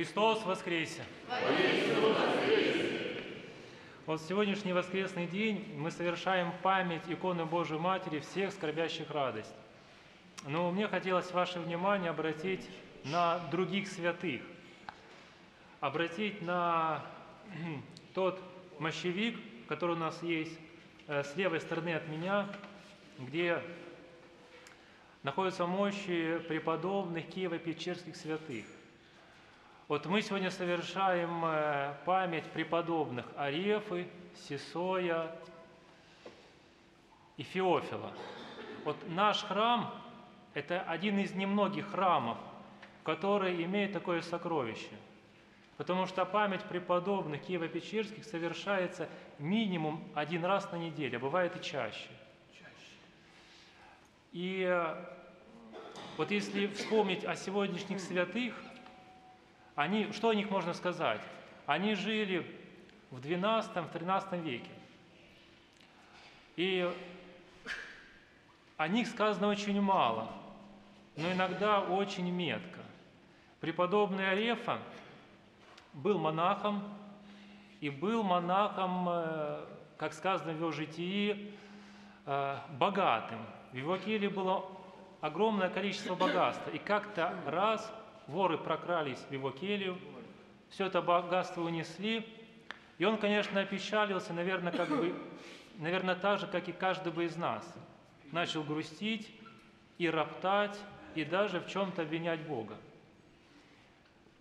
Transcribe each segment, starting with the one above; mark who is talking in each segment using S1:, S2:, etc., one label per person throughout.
S1: Христос воскресе! Вот в сегодняшний воскресный день мы совершаем память иконы Божией Матери всех скорбящих радость. Но мне хотелось ваше внимание обратить на других святых, обратить на тот мощевик, который у нас есть э, с левой стороны от меня, где находятся мощи преподобных Киево-Печерских святых. Вот мы сегодня совершаем э, память преподобных Арефы, Сесоя и Феофила. Вот наш храм – это один из немногих храмов, который имеет такое сокровище. Потому что память преподобных Киево-Печерских совершается минимум один раз на неделю, а бывает и чаще. И э, вот если вспомнить о сегодняшних святых – они, что о них можно сказать? Они жили в XII-XIII веке. И о них сказано очень мало, но иногда очень метко. Преподобный Арефа был монахом, и был монахом, э, как сказано в его житии, э, богатым. В его келе было огромное количество богатства. И как-то раз воры прокрались в его келью, все это богатство унесли, и он, конечно, опечалился, наверное, как бы, наверное, так же, как и каждый бы из нас. Начал грустить и роптать, и даже в чем-то обвинять Бога.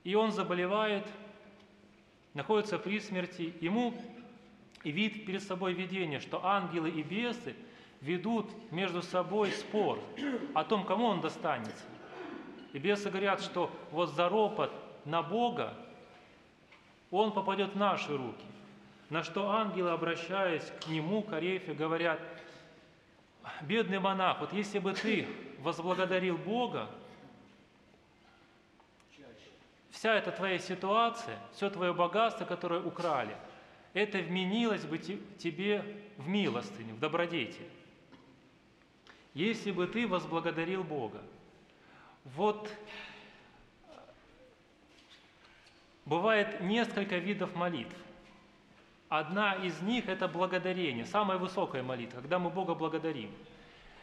S1: И он заболевает, находится при смерти, ему и вид перед собой видение, что ангелы и бесы ведут между собой спор о том, кому он достанется – и бесы говорят, что вот за ропот на Бога он попадет в наши руки. На что ангелы, обращаясь к нему, к Арефе, говорят, бедный монах, вот если бы ты возблагодарил Бога, вся эта твоя ситуация, все твое богатство, которое украли, это вменилось бы тебе в милостыню, в добродетель. Если бы ты возблагодарил Бога. Вот бывает несколько видов молитв. Одна из них – это благодарение, самая высокая молитва, когда мы Бога благодарим.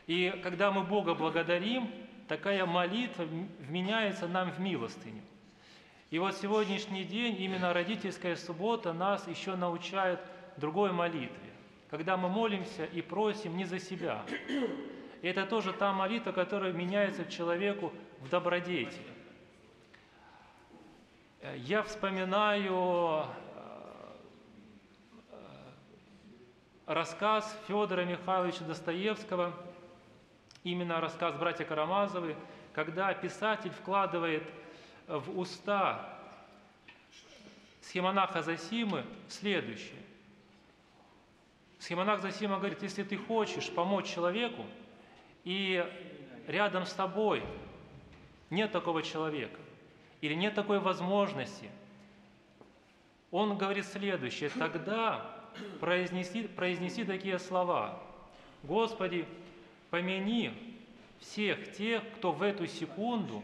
S1: И когда мы Бога благодарим, такая молитва вменяется нам в милостыню. И вот сегодняшний день, именно родительская суббота, нас еще научает другой молитве, когда мы молимся и просим не за себя. И это тоже та молитва, которая меняется человеку в добродетели. Я вспоминаю э, рассказ Федора Михайловича Достоевского, именно рассказ братья Карамазовы, когда писатель вкладывает в уста схемонаха Засимы следующее. Схемонах Засима говорит, если ты хочешь помочь человеку, и рядом с тобой нет такого человека, или нет такой возможности, он говорит следующее, тогда произнеси, произнеси такие слова. Господи, помяни всех тех, кто в эту секунду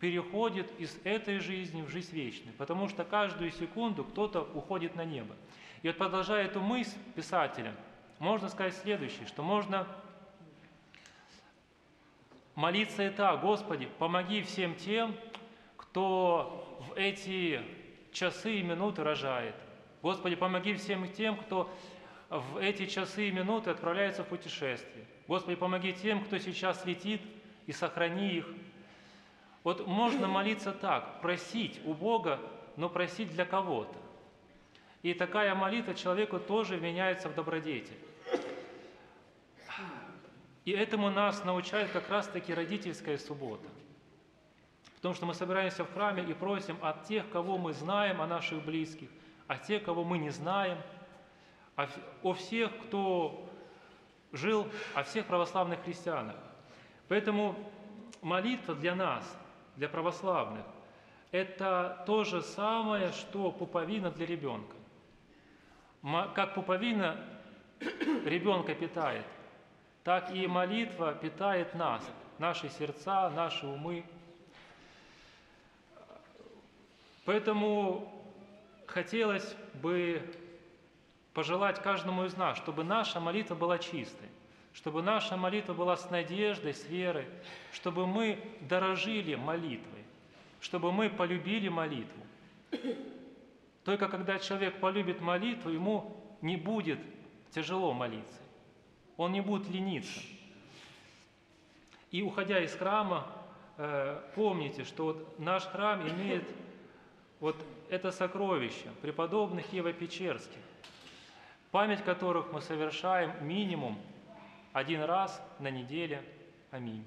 S1: переходит из этой жизни в жизнь вечную, потому что каждую секунду кто-то уходит на небо. И вот продолжая эту мысль писателя, можно сказать следующее, что можно молиться так, Господи, помоги всем тем, кто в эти часы и минуты рожает. Господи, помоги всем тем, кто в эти часы и минуты отправляется в путешествие. Господи, помоги тем, кто сейчас летит, и сохрани их. Вот можно молиться так, просить у Бога, но просить для кого-то. И такая молитва человеку тоже меняется в добродетель. И этому нас научает как раз-таки родительская суббота. В том, что мы собираемся в храме и просим от тех, кого мы знаем, о наших близких, о тех, кого мы не знаем, о всех, кто жил, о всех православных христианах. Поэтому молитва для нас, для православных, это то же самое, что пуповина для ребенка. Как пуповина ребенка питает, так и молитва питает нас, наши сердца, наши умы. Поэтому хотелось бы пожелать каждому из нас, чтобы наша молитва была чистой, чтобы наша молитва была с надеждой, с верой, чтобы мы дорожили молитвой, чтобы мы полюбили молитву. Только когда человек полюбит молитву, ему не будет тяжело молиться, он не будет лениться. И уходя из храма, э, помните, что вот наш храм имеет вот это сокровище преподобных Ева-Печерских, память которых мы совершаем минимум один раз на неделе. Аминь.